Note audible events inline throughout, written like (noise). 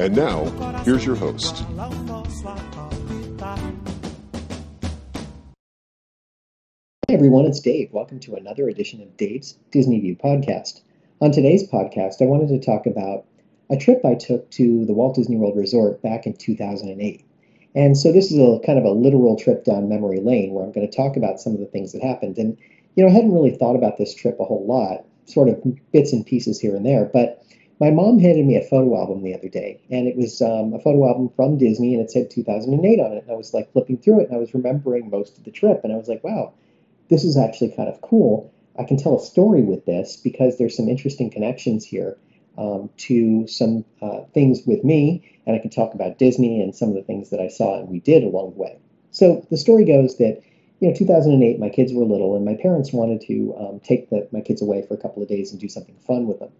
And now, here's your host. Hi, everyone, it's Dave. Welcome to another edition of Dave's Disney View podcast. On today's podcast, I wanted to talk about a trip I took to the Walt Disney World Resort back in 2008. And so this is a kind of a literal trip down memory lane where I'm going to talk about some of the things that happened. And, you know, I hadn't really thought about this trip a whole lot, sort of bits and pieces here and there, but my mom handed me a photo album the other day, and it was um, a photo album from Disney, and it said 2008 on it. And I was like flipping through it, and I was remembering most of the trip, and I was like, wow, this is actually kind of cool. I can tell a story with this because there's some interesting connections here um, to some uh, things with me, and I can talk about Disney and some of the things that I saw and we did along the way. So the story goes that, you know, 2008, my kids were little, and my parents wanted to um, take the, my kids away for a couple of days and do something fun with them.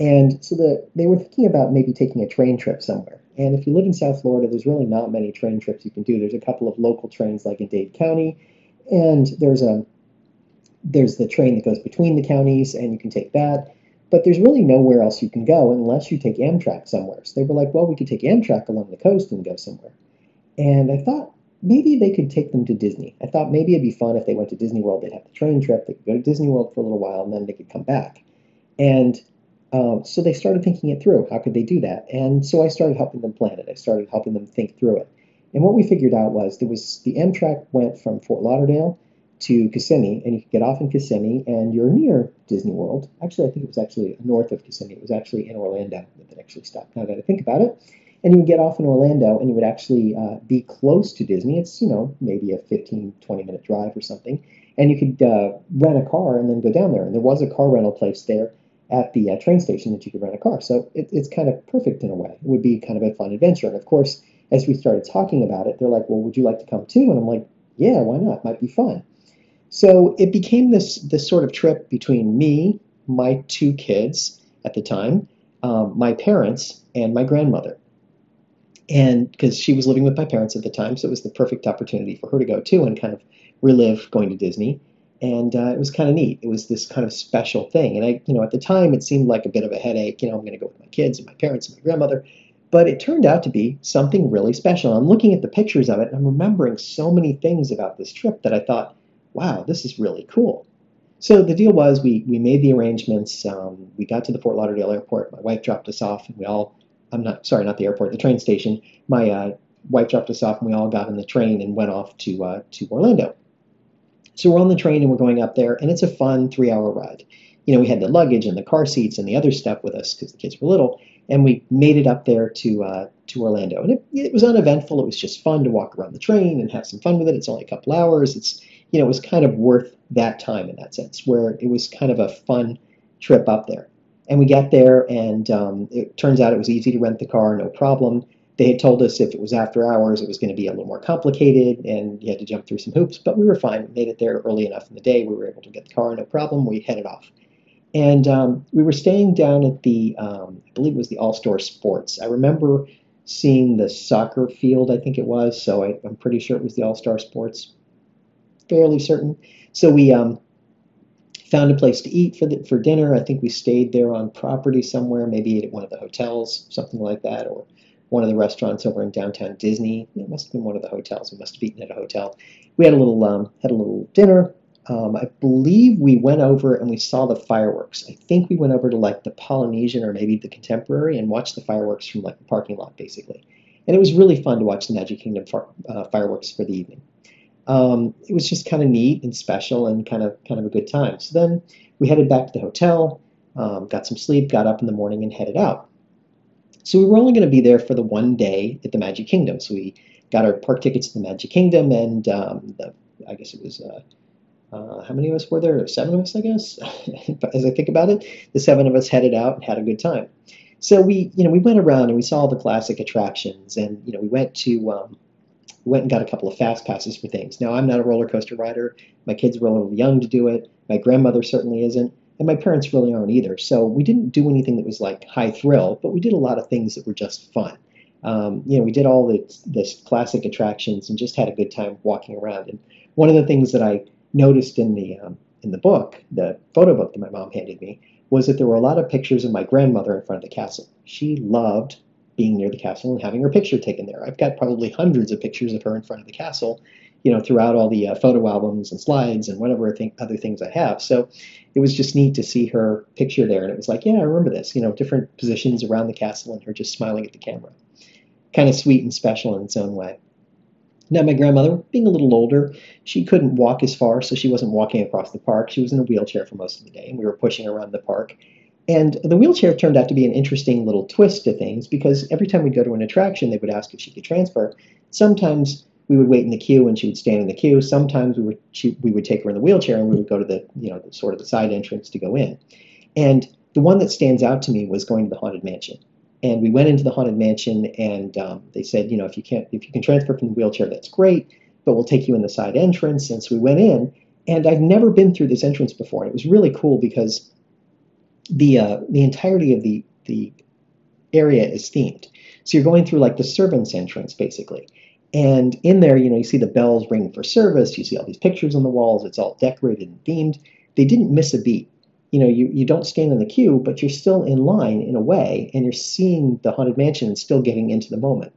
And so the, they were thinking about maybe taking a train trip somewhere. And if you live in South Florida, there's really not many train trips you can do. There's a couple of local trains like in Dade County, and there's a there's the train that goes between the counties, and you can take that. But there's really nowhere else you can go unless you take Amtrak somewhere. So they were like, well, we could take Amtrak along the coast and go somewhere. And I thought maybe they could take them to Disney. I thought maybe it'd be fun if they went to Disney World. They'd have the train trip. They could go to Disney World for a little while, and then they could come back. And um, so they started thinking it through. How could they do that? And so I started helping them plan it. I started helping them think through it. And what we figured out was there was the Amtrak went from Fort Lauderdale to Kissimmee, and you could get off in Kissimmee, and you're near Disney World. Actually, I think it was actually north of Kissimmee. It was actually in Orlando that it actually stopped. Now that I think about it, and you would get off in Orlando, and you would actually uh, be close to Disney. It's you know maybe a 15, 20 minute drive or something, and you could uh, rent a car and then go down there. And there was a car rental place there at the uh, train station that you could rent a car. So it, it's kind of perfect in a way. It would be kind of a fun adventure. And of course, as we started talking about it, they're like, "Well, would you like to come too?" And I'm like, "Yeah, why not? It Might be fun." So it became this this sort of trip between me, my two kids at the time, um, my parents, and my grandmother. And because she was living with my parents at the time, so it was the perfect opportunity for her to go too and kind of relive going to Disney. And uh, it was kind of neat. It was this kind of special thing. And I, you know, at the time it seemed like a bit of a headache. You know, I'm going to go with my kids and my parents and my grandmother. But it turned out to be something really special. I'm looking at the pictures of it and I'm remembering so many things about this trip that I thought, wow, this is really cool. So the deal was we, we made the arrangements. Um, we got to the Fort Lauderdale airport. My wife dropped us off, and we all, I'm not, sorry, not the airport, the train station. My uh, wife dropped us off, and we all got on the train and went off to, uh, to Orlando. So we're on the train and we're going up there, and it's a fun three hour ride. You know, we had the luggage and the car seats and the other stuff with us because the kids were little, and we made it up there to uh, to Orlando. And it, it was uneventful. It was just fun to walk around the train and have some fun with it. It's only a couple hours. It's you know, it was kind of worth that time in that sense, where it was kind of a fun trip up there. And we got there, and um, it turns out it was easy to rent the car, no problem. They had told us if it was after hours, it was going to be a little more complicated, and you had to jump through some hoops. But we were fine. We made it there early enough in the day. We were able to get the car, no problem. We headed off. And um, we were staying down at the, um, I believe it was the All Star Sports. I remember seeing the soccer field, I think it was, so I, am pretty sure it was the All Star Sports fairly certain. So we um, found a place to eat for the, for dinner. I think we stayed there on property somewhere, maybe at one of the hotels, something like that, or one of the restaurants over in downtown Disney. It must have been one of the hotels. We must have eaten at a hotel. We had a little um, had a little dinner. Um, I believe we went over and we saw the fireworks. I think we went over to like the Polynesian or maybe the Contemporary and watched the fireworks from like the parking lot, basically. And it was really fun to watch the Magic Kingdom far, uh, fireworks for the evening um, it was just kind of neat and special and kind of kind of a good time. So then we headed back to the hotel, um, got some sleep, got up in the morning and headed out. So we were only going to be there for the one day at the Magic Kingdom. So we got our park tickets to the Magic Kingdom, and um, the, I guess it was. Uh, uh, how many of us were there? Seven of us, I guess. (laughs) As I think about it, the seven of us headed out and had a good time. So we, you know, we went around and we saw the classic attractions, and you know, we went to um, went and got a couple of fast passes for things. Now, I'm not a roller coaster rider. My kids were a little young to do it. My grandmother certainly isn't, and my parents really aren't either. So we didn't do anything that was like high thrill, but we did a lot of things that were just fun. Um, you know, we did all the classic attractions and just had a good time walking around. And one of the things that I noticed in the um, in the book, the photo book that my mom handed me, was that there were a lot of pictures of my grandmother in front of the castle. She loved being near the castle and having her picture taken there. I've got probably hundreds of pictures of her in front of the castle, you know, throughout all the uh, photo albums and slides and whatever th- other things I have. So it was just neat to see her picture there, and it was like, yeah, I remember this. You know, different positions around the castle and her just smiling at the camera. Kind of sweet and special in its own way. Now, my grandmother, being a little older, she couldn't walk as far, so she wasn't walking across the park. She was in a wheelchair for most of the day, and we were pushing around the park. And the wheelchair turned out to be an interesting little twist to things because every time we'd go to an attraction, they would ask if she could transfer. Sometimes we would wait in the queue and she would stand in the queue. Sometimes we would she, we would take her in the wheelchair and we would go to the you know the, sort of the side entrance to go in. And the one that stands out to me was going to the haunted mansion. And we went into the haunted mansion, and um, they said, you know, if you can't, if you can transfer from the wheelchair, that's great, but we'll take you in the side entrance. And so we went in, and I've never been through this entrance before, and it was really cool because the uh, the entirety of the the area is themed. So you're going through like the servants' entrance, basically. And in there, you know, you see the bells ringing for service. You see all these pictures on the walls. It's all decorated and themed. They didn't miss a beat you know, you, you don't stand in the queue, but you're still in line in a way, and you're seeing the Haunted Mansion and still getting into the moment.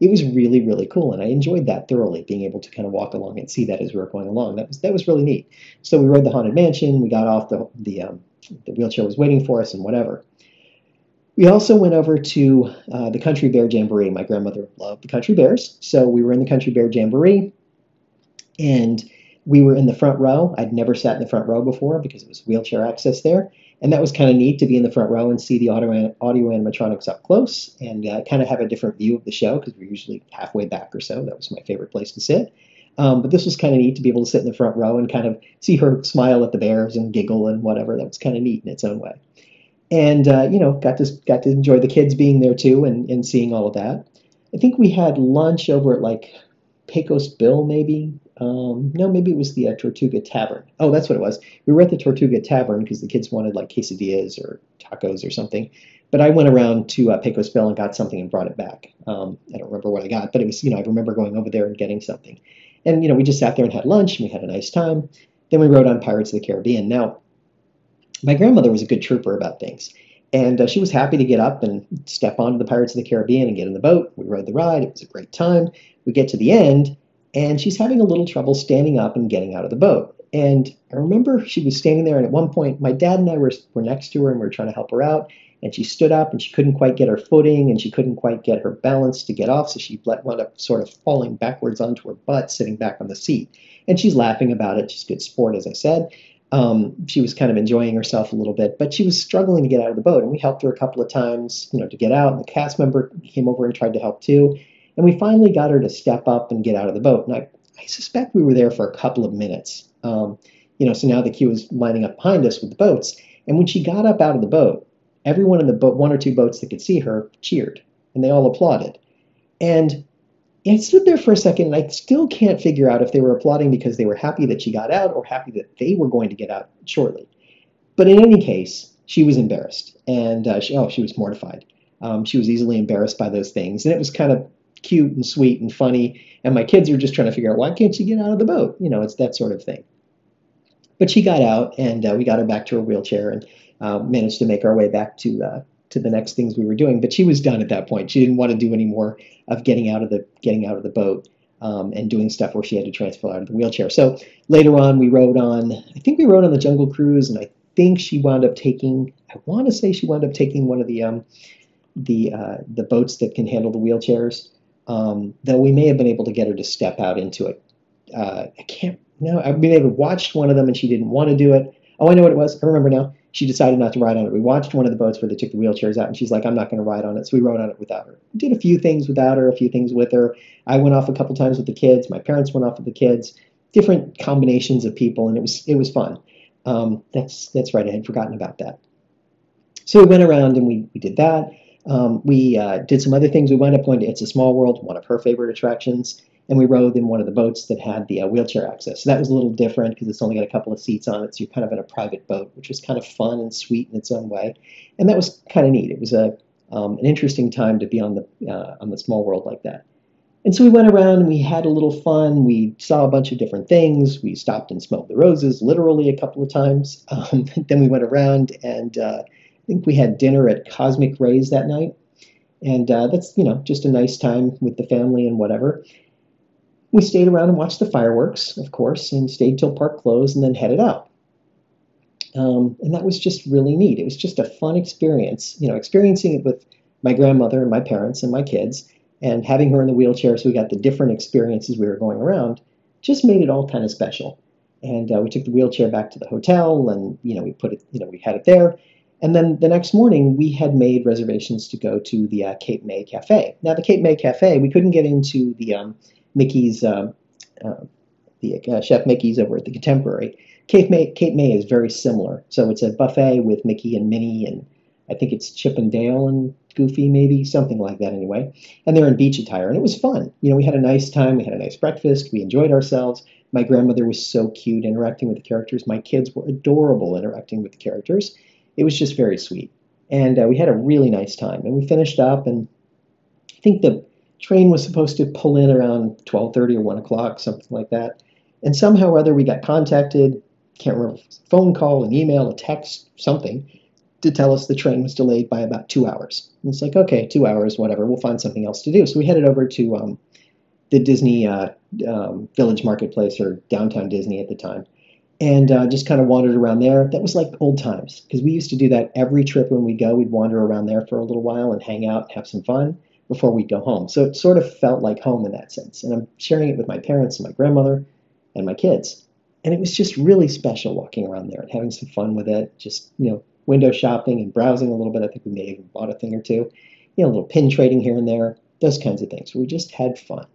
It was really, really cool, and I enjoyed that thoroughly, being able to kind of walk along and see that as we were going along. That was that was really neat. So we rode the Haunted Mansion, we got off the the, um, the wheelchair was waiting for us, and whatever. We also went over to uh, the Country Bear Jamboree. My grandmother loved the Country Bears, so we were in the Country Bear Jamboree, and we were in the front row. I'd never sat in the front row before because it was wheelchair access there. And that was kind of neat to be in the front row and see the audio, audio animatronics up close and uh, kind of have a different view of the show because we're usually halfway back or so. That was my favorite place to sit. Um, but this was kind of neat to be able to sit in the front row and kind of see her smile at the bears and giggle and whatever. That was kind of neat in its own way. And uh, you know, got to got to enjoy the kids being there too and, and seeing all of that. I think we had lunch over at like Pecos Bill, maybe um, no, maybe it was the uh, Tortuga Tavern. Oh, that's what it was. We were at the Tortuga Tavern because the kids wanted like quesadillas or tacos or something. But I went around to uh, Pecos Bill and got something and brought it back. Um, I don't remember what I got, but it was, you know, I remember going over there and getting something. And, you know, we just sat there and had lunch and we had a nice time. Then we rode on Pirates of the Caribbean. Now, my grandmother was a good trooper about things. And uh, she was happy to get up and step onto the Pirates of the Caribbean and get in the boat. We rode the ride. It was a great time. We get to the end, and she's having a little trouble standing up and getting out of the boat. And I remember she was standing there, and at one point, my dad and I were, were next to her, and we were trying to help her out. And she stood up, and she couldn't quite get her footing, and she couldn't quite get her balance to get off, so she wound up sort of falling backwards onto her butt, sitting back on the seat. And she's laughing about it. She's good sport, as I said. Um, she was kind of enjoying herself a little bit, but she was struggling to get out of the boat, and we helped her a couple of times, you know, to get out. And the cast member came over and tried to help too. And we finally got her to step up and get out of the boat. And I, I suspect we were there for a couple of minutes. Um, you know, so now the queue is lining up behind us with the boats. And when she got up out of the boat, everyone in the boat, one or two boats that could see her, cheered, and they all applauded. And I stood there for a second, and I still can't figure out if they were applauding because they were happy that she got out or happy that they were going to get out shortly. But in any case, she was embarrassed, and uh, she, oh, she was mortified. Um, she was easily embarrassed by those things, and it was kind of cute and sweet and funny. And my kids are just trying to figure out why can't she get out of the boat? You know, it's that sort of thing. But she got out, and uh, we got her back to her wheelchair and uh, managed to make our way back to uh, to the next things we were doing. But she was done at that point. She didn't want to do any more of getting out of the getting out of the boat. Um, and doing stuff where she had to transfer out of the wheelchair. So later on, we rode on, I think we rode on the Jungle Cruise, and I think she wound up taking, I want to say she wound up taking one of the um, the uh, the boats that can handle the wheelchairs um, though we may have been able to get her to step out into it. Uh, I can't, no, I may have watched one of them and she didn't want to do it. Oh, I know what it was. I remember now. She decided not to ride on it. We watched one of the boats where they took the wheelchairs out, and she's like, I'm not going to ride on it. So we rode on it without her. We did a few things without her, a few things with her. I went off a couple times with the kids. My parents went off with the kids. Different combinations of people, and it was it was fun. Um, that's that's right. I had forgotten about that. So we went around and we, we did that. Um, we uh, did some other things. We wound up going to It's a Small World, one of her favorite attractions, and we rode in one of the boats that had the uh, wheelchair access. So that was a little different because it's only got a couple of seats on it, so you're kind of in a private boat, which was kind of fun and sweet in its own way. And that was kind of neat. It was a um, an interesting time to be on the uh, on the Small World like that. And so we went around and we had a little fun. We saw a bunch of different things. We stopped and smelled the roses, literally a couple of times. (laughs) Um, then we went around and uh, I think we had dinner at Cosmic Rays that night. And uh, that's, you know, just a nice time with the family and whatever. We stayed around and watched the fireworks, of course, and stayed till park closed and then headed out. Um, and that was just really neat. It was just a fun experience, you know, experiencing it with my grandmother and my parents and my kids, and having her in the wheelchair so we got the different experiences we were going around just made it all kind of special. And uh, we took the wheelchair back to the hotel, and you know, we put it, you know, we had it there, and then the next morning, we had made reservations to go to the uh, Cape May Cafe. Now, the Cape May Cafe, we couldn't get into the um, Mickey's, uh, uh, the uh, Chef Mickey's over at the Contemporary. Cape May, Cape May is very similar. So it's a buffet with Mickey and Minnie, and I think it's Chip and Dale and Goofy, maybe something like that, anyway. And they're in beach attire, and it was fun. You know, we had a nice time. We had a nice breakfast. We enjoyed ourselves. My grandmother was so cute interacting with the characters. My kids were adorable interacting with the characters it was just very sweet. And uh, we had a really nice time. And we finished up, and I think the train was supposed to pull in around 12:30 or 1 o'clock, something like that. And somehow or other, we got contacted. Can't remember phone call, an email, a text, something to tell us the train was delayed by about two hours. And it's like, okay, two hours, whatever. We'll find something else to do. So we headed over to um, the Disney uh, um, Village Marketplace or downtown Disney at the time and uh, just kind of wandered around there. That was like old times because we used to do that every trip when we go. We'd wander around there for a little while and hang out and have some fun before we'd go home. So it sort of felt like home in that sense. And I'm sharing it with my parents and my grandmother and my kids. And it was just really special walking around there and having some fun with it. Just, you know, window shopping and browsing a little bit. I think we may have even bought a thing or two. You know, a little pin trading here and there, those kinds of things. We just had fun.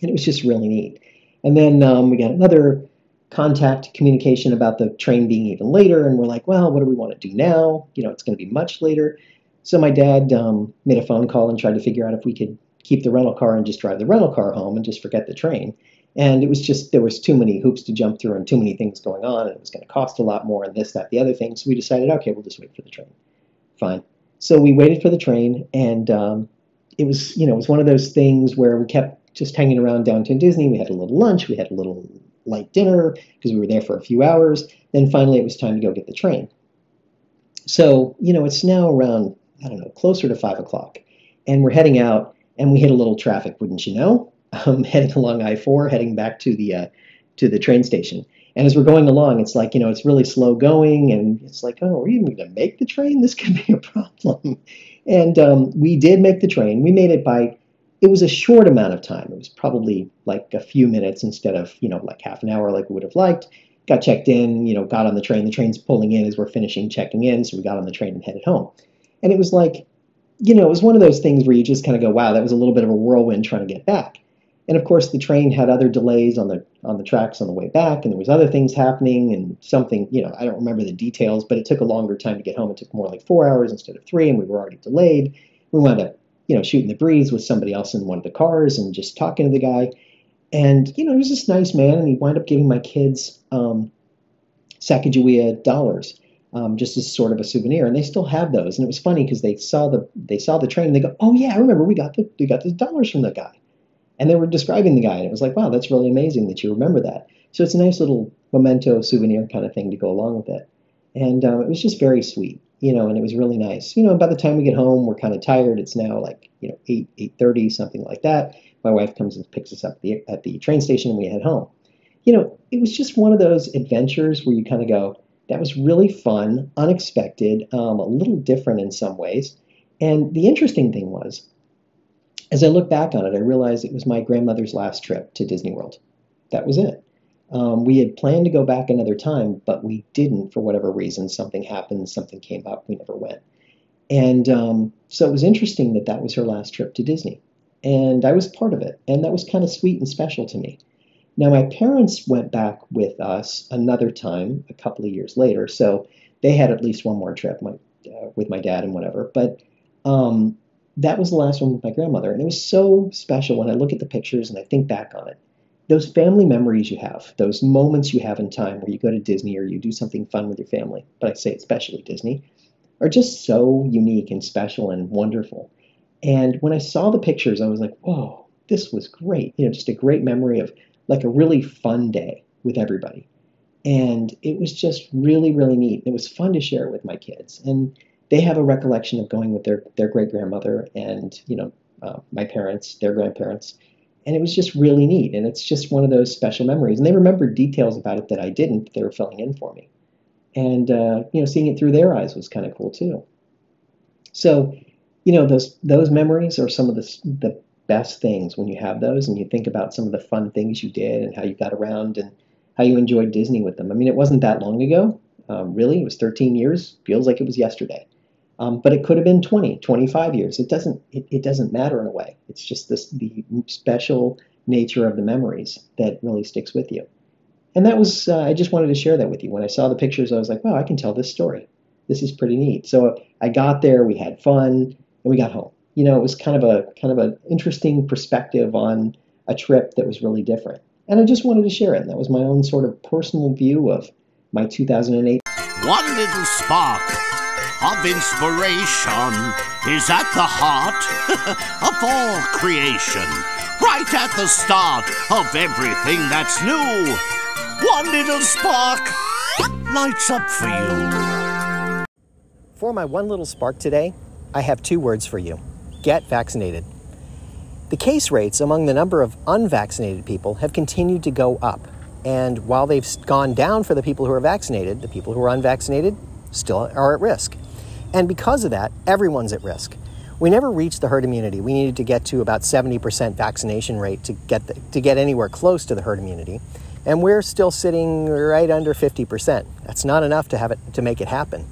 And it was just really neat. And then um, we got another contact communication about the train being even later, and we're like, well, what do we want to do now? You know, it's going to be much later. So my dad um, made a phone call and tried to figure out if we could keep the rental car and just drive the rental car home and just forget the train. And it was just there was too many hoops to jump through and too many things going on, and it was going to cost a lot more and this, that, the other thing. So we decided, okay, we'll just wait for the train. Fine. So we waited for the train, and um, it was you know it was one of those things where we kept just hanging around downtown Disney. We had a little lunch, we had a little light dinner because we were there for a few hours. Then finally, it was time to go get the train. So, you know, it's now around, I don't know, closer to five o'clock. And we're heading out, and we hit a little traffic, wouldn't you know? (laughs) Um, heading along I 4, heading back to the, uh, to the train station. And as we're going along, it's like, you know, it's really slow going, and it's like, oh, are we even going to make the train? This (laughs) could be a problem. And um, we did make the train. We made it by it was a short amount of time. It was probably like a few minutes instead of, you know, like half an hour like we would have liked. Got checked in, you know, got on the train. The train's pulling in as we're finishing checking in, so we got on the train and headed home. And it was like, you know, it was one of those things where you just kind of go, wow, that was a little bit of a whirlwind trying to get back. And of course, the train had other delays on the on the tracks on the way back, and there was other things happening, and something, you know, I don't remember the details, but it took a longer time to get home. It took more like four hours instead of three, and we were already delayed. We wound up you know, shooting the breeze with somebody else in one of the cars and just talking to the guy. And, you know, he was this nice man, and he wound up giving my kids um, Sacagawea dollars. Um, just as sort of a souvenir, and they still have those. And it was funny because they saw the they saw the train. And they go, "Oh yeah, I remember we got the we got the dollars from the guy," and they were describing the guy, and it was like, "Wow, that's really amazing that you remember that." So it's a nice little memento souvenir kind of thing to go along with it, and um, it was just very sweet you know, and it was really nice. You know, by the time we get home, we're kind of tired. It's now like, you know, 8, 8.30, something like that. My wife comes and picks us up the, at the train station and we head home. You know, it was just one of those adventures where you kind of go, that was really fun, unexpected, um, a little different in some ways. And the interesting thing was, as I look back on it, I realized it was my grandmother's last trip to Disney World. That was it. Um, we had planned to go back another time, but we didn't for whatever reason. Something happened, something came up, we never went. And um, so it was interesting that that was her last trip to Disney. And I was part of it. And that was kind of sweet and special to me. Now, my parents went back with us another time a couple of years later. So they had at least one more trip my, uh, with my dad and whatever. But um, that was the last one with my grandmother. And it was so special when I look at the pictures and I think back on it those family memories you have, those moments you have in time where you go to Disney or you do something fun with your family, but I say especially Disney, are just so unique and special and wonderful. And when I saw the pictures, I was like, whoa, this was great. You know, just a great memory of like a really fun day with everybody. And it was just really, really neat. It was fun to share it with my kids. And they have a recollection of going with their, their great grandmother and, you know, uh, my parents, their grandparents and it was just really neat. And it's just one of those special memories. And they remembered details about it that I didn't. They were filling in for me, and uh, you know, seeing it through their eyes was kind of cool too. So, you know, those those memories are some of the the best things when you have those, and you think about some of the fun things you did and how you got around and how you enjoyed Disney with them. I mean, it wasn't that long ago. Um, really, it was 13 years. Feels like it was yesterday. Um, but it could have been 20, 25 years. It doesn't, it, it doesn't matter in a way. It's just this, the special nature of the memories that really sticks with you. And that was, uh, I just wanted to share that with you. When I saw the pictures, I was like, wow, I can tell this story. This is pretty neat. So I got there, we had fun, and we got home. You know, it was kind of a kind of an interesting perspective on a trip that was really different. And I just wanted to share it. And that was my own sort of personal view of my 2008. One little spark of inspiration is at the heart (laughs) of all creation, right at the start of everything that's new. One little spark lights up for you. For my one little spark today, I have two words for you get vaccinated. The case rates among the number of unvaccinated people have continued to go up. And while they've gone down for the people who are vaccinated, the people who are unvaccinated still are at risk. And because of that, everyone's at risk. We never reached the herd immunity. We needed to get to about 70% vaccination rate to get, the, to get anywhere close to the herd immunity. And we're still sitting right under 50%. That's not enough to, have it, to make it happen.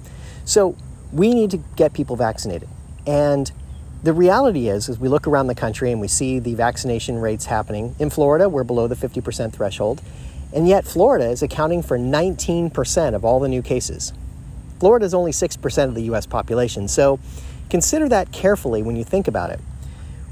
So we need to get people vaccinated. And the reality is, as we look around the country and we see the vaccination rates happening, in Florida, we're below the 50% threshold. And yet, Florida is accounting for 19% of all the new cases. Florida is only 6% of the US population, so consider that carefully when you think about it.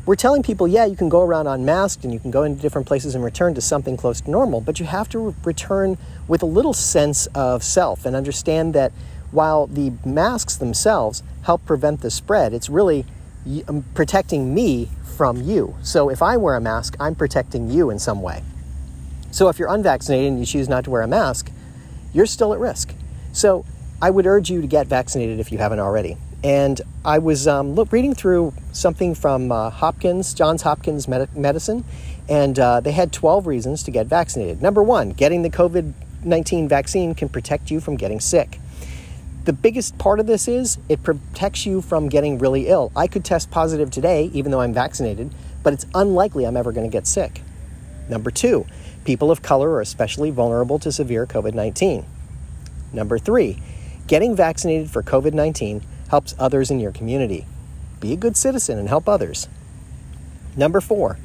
We're telling people, yeah, you can go around unmasked and you can go into different places and return to something close to normal, but you have to re- return with a little sense of self and understand that while the masks themselves help prevent the spread, it's really um, protecting me from you. So if I wear a mask, I'm protecting you in some way. So if you're unvaccinated and you choose not to wear a mask, you're still at risk. So I would urge you to get vaccinated if you haven't already. And I was um, look, reading through something from uh, Hopkins, Johns Hopkins Med- Medicine, and uh, they had 12 reasons to get vaccinated. Number one, getting the COVID 19 vaccine can protect you from getting sick. The biggest part of this is it protects you from getting really ill. I could test positive today, even though I'm vaccinated, but it's unlikely I'm ever going to get sick. Number two, people of color are especially vulnerable to severe COVID 19. Number three, Getting vaccinated for COVID 19 helps others in your community. Be a good citizen and help others. Number four,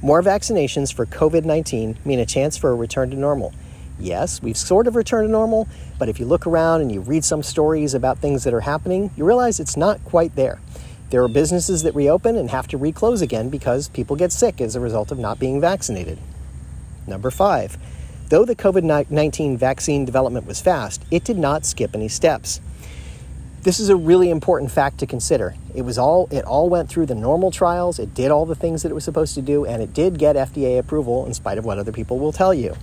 more vaccinations for COVID 19 mean a chance for a return to normal. Yes, we've sort of returned to normal, but if you look around and you read some stories about things that are happening, you realize it's not quite there. There are businesses that reopen and have to reclose again because people get sick as a result of not being vaccinated. Number five, Though the COVID 19 vaccine development was fast, it did not skip any steps. This is a really important fact to consider. It was all it all went through the normal trials, it did all the things that it was supposed to do, and it did get FDA approval in spite of what other people will tell you.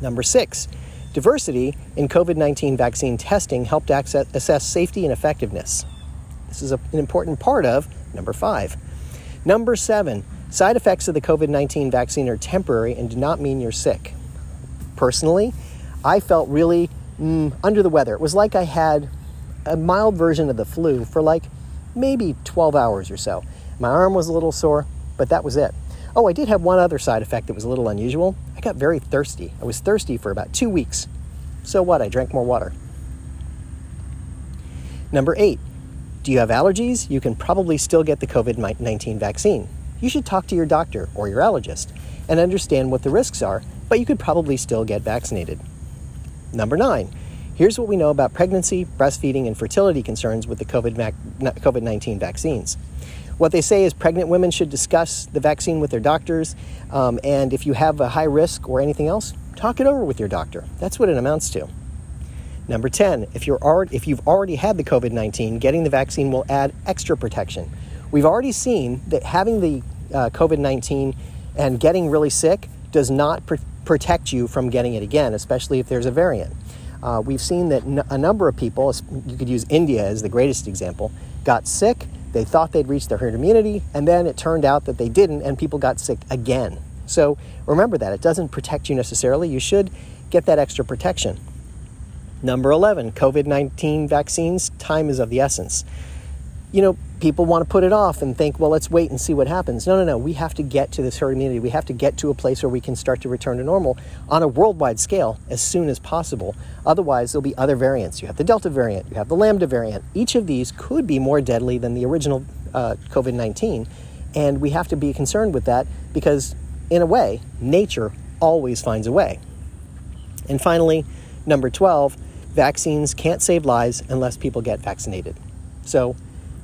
Number six, diversity in COVID 19 vaccine testing helped access, assess safety and effectiveness. This is a, an important part of number five. Number seven, side effects of the COVID 19 vaccine are temporary and do not mean you're sick personally, I felt really mm, under the weather. It was like I had a mild version of the flu for like maybe 12 hours or so. My arm was a little sore, but that was it. Oh, I did have one other side effect that was a little unusual. I got very thirsty. I was thirsty for about two weeks. So what? I drank more water. Number eight, do you have allergies? You can probably still get the COVID 19 vaccine. You should talk to your doctor or your allergist and understand what the risks are, but you could probably still get vaccinated. Number nine, here's what we know about pregnancy, breastfeeding, and fertility concerns with the COVID 19 vaccines. What they say is pregnant women should discuss the vaccine with their doctors, um, and if you have a high risk or anything else, talk it over with your doctor. That's what it amounts to. Number 10, if, you're already, if you've already had the COVID 19, getting the vaccine will add extra protection. We've already seen that having the uh, COVID 19 and getting really sick does not pr- protect you from getting it again, especially if there's a variant. Uh, we've seen that n- a number of people, you could use India as the greatest example, got sick they thought they'd reached their herd immunity, and then it turned out that they didn't, and people got sick again. So remember that. It doesn't protect you necessarily. You should get that extra protection. Number 11, COVID 19 vaccines, time is of the essence. You know, people want to put it off and think, well, let's wait and see what happens. No, no, no. We have to get to this herd immunity. We have to get to a place where we can start to return to normal on a worldwide scale as soon as possible. Otherwise, there'll be other variants. You have the Delta variant, you have the Lambda variant. Each of these could be more deadly than the original uh, COVID 19. And we have to be concerned with that because, in a way, nature always finds a way. And finally, number 12, vaccines can't save lives unless people get vaccinated. So,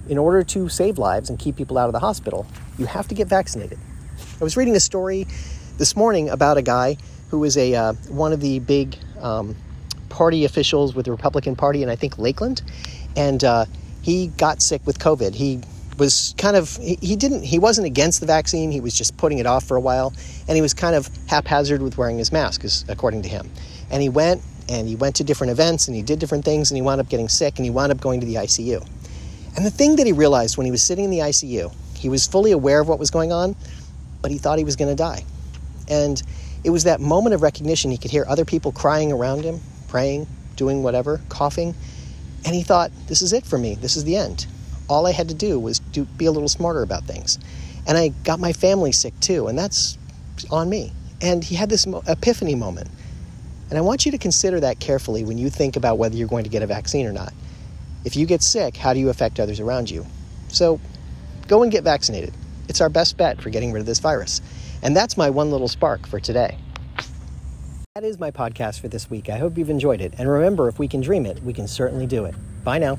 in order to save lives and keep people out of the hospital, you have to get vaccinated. I was reading a story this morning about a guy who was a uh, one of the big um, party officials with the Republican Party in I think Lakeland, and uh, he got sick with COVID. He was kind of he, he didn't he wasn't against the vaccine. He was just putting it off for a while, and he was kind of haphazard with wearing his mask, according to him. And he went and he went to different events and he did different things and he wound up getting sick and he wound up going to the ICU. And the thing that he realized when he was sitting in the ICU, he was fully aware of what was going on, but he thought he was going to die. And it was that moment of recognition. He could hear other people crying around him, praying, doing whatever, coughing. And he thought, this is it for me. This is the end. All I had to do was do, be a little smarter about things. And I got my family sick too, and that's on me. And he had this epiphany moment. And I want you to consider that carefully when you think about whether you're going to get a vaccine or not. If you get sick, how do you affect others around you? So go and get vaccinated. It's our best bet for getting rid of this virus. And that's my one little spark for today. That is my podcast for this week. I hope you've enjoyed it. And remember, if we can dream it, we can certainly do it. Bye now.